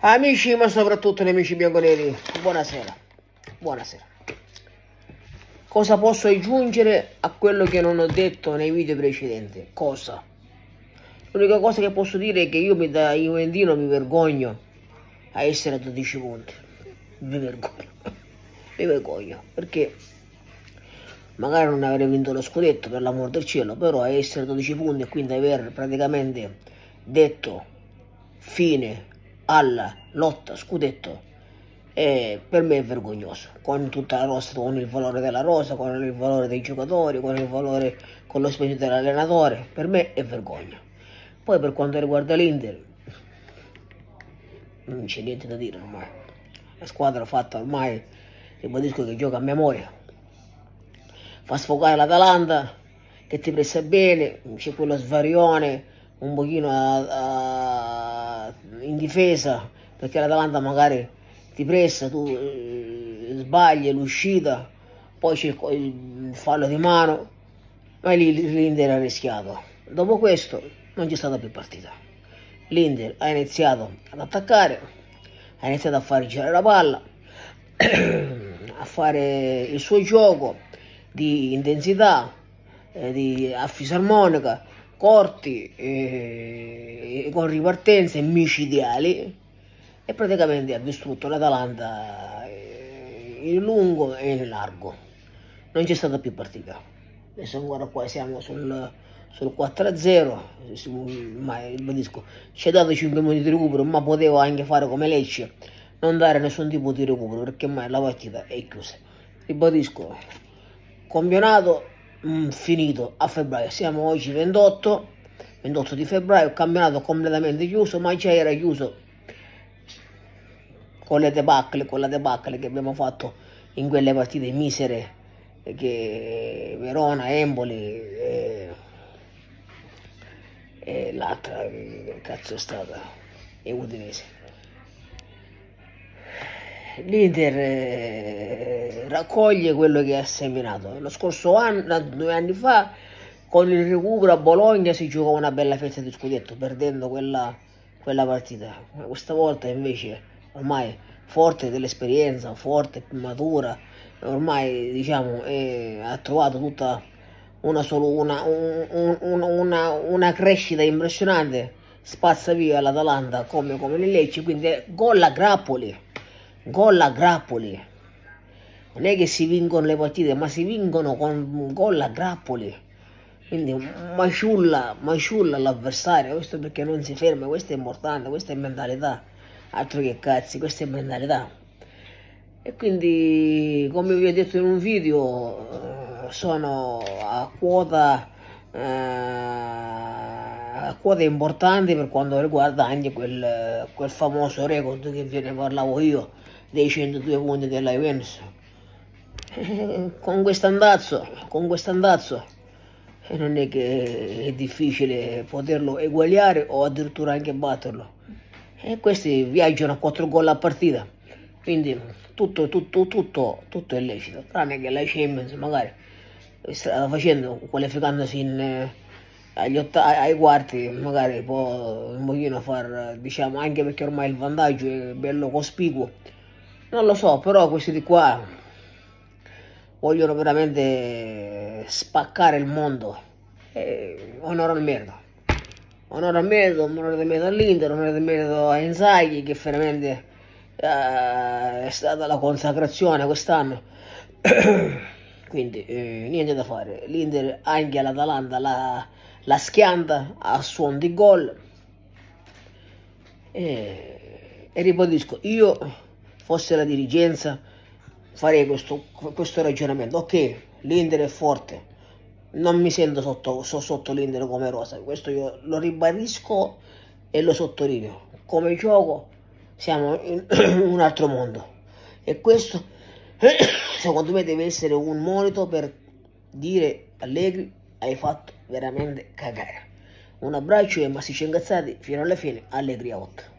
Amici, ma soprattutto nemici bianconeri, buonasera. Buonasera. Cosa posso aggiungere a quello che non ho detto nei video precedenti? Cosa? L'unica cosa che posso dire è che io mi, da Juventino mi vergogno a essere a 12 punti. Mi vergogno. mi vergogno. Perché magari non avrei vinto lo scudetto per l'amor del cielo, però a essere a 12 punti e quindi aver praticamente detto fine alla lotta scudetto. E per me è vergognoso con tutta la rosa con il valore della rosa con il valore dei giocatori con il valore con lo spazio dell'allenatore per me è vergogna. Poi per quanto riguarda l'Inter non c'è niente da dire ormai. La squadra fatta ormai ribadisco che gioca a memoria. Fa sfogare l'Atalanta che ti pressa bene c'è quello svarione un pochino a, a, in difesa perché l'Atalanta magari ti pressa, tu eh, sbagli l'uscita, poi c'è il fallo di mano, ma lì l'Inter ha rischiato. Dopo questo non c'è stata più partita. L'Inter ha iniziato ad attaccare, ha iniziato a fare girare la palla, a fare il suo gioco di intensità, eh, di a fisarmonica, corti e, con ripartenze micidiali e praticamente ha distrutto l'Atalanta eh, in lungo e in largo. Non c'è stata più partita. Adesso ancora qua siamo sul, sul 4-0 ma ribadisco ci ha dato 5 minuti di recupero ma potevo anche fare come Lecce non dare nessun tipo di recupero perché mai la partita è chiusa. Ribadisco campionato mm, finito a febbraio, siamo oggi 28, 28 di febbraio, campionato completamente chiuso, ma già era chiuso con le debacle, con la debacle che abbiamo fatto in quelle partite misere che Verona, Emboli e, e l'altra cazzo è stata? E Udinese l'Inter eh, raccoglie quello che ha seminato. Lo scorso anno, due anni fa, con il recupero a Bologna si giocò una bella festa di scudetto, perdendo quella, quella partita. Questa volta invece, ormai forte dell'esperienza, forte, matura, ormai diciamo è, ha trovato tutta una, solo una, un, un, una, una crescita impressionante, spazza via l'Atalanta come, come nel Lecce, quindi gol a grappoli gol a grappoli. Non è che si vincono le partite, ma si vincono con gol a grappoli. Quindi maciulla, maciulla l'avversario, questo perché non si ferma, questo è importante, questa è mentalità. Altro che cazzi, questa è mentalità. E quindi, come vi ho detto in un video, eh, sono a quota... Eh, quote importanti per quanto riguarda anche quel, quel famoso record che ve ne parlavo io dei 102 punti della Juventus. Con questo andazzo con questo andazzo non è che è difficile poterlo eguagliare o addirittura anche batterlo. E questi viaggiano a 4 gol a partita. Quindi tutto, tutto, tutto, tutto è lecito tranne che la Champions magari sta facendo qualificandosi in agli otta- ai quarti magari può un pochino far diciamo anche perché ormai il vantaggio è bello cospicuo non lo so però questi di qua vogliono veramente spaccare il mondo. E onore al merito onore al merito onore al merito all'Inter onore al merito a Inzaghi che veramente eh, è stata la consacrazione quest'anno. Quindi eh, niente da fare. l'Inter anche all'Atalanta la la schianta a suon di gol. E, e ribadisco io fosse la dirigenza farei questo, questo ragionamento ok l'Inter è forte non mi sento sotto, so, sotto l'Inter come rosa questo io lo ribadisco e lo sottolineo come gioco siamo in un altro mondo e questo secondo me deve essere un monito per dire Allegri hai fatto veramente cagare. Un abbraccio e massicci ingazzati fino alla fine, allegria 8.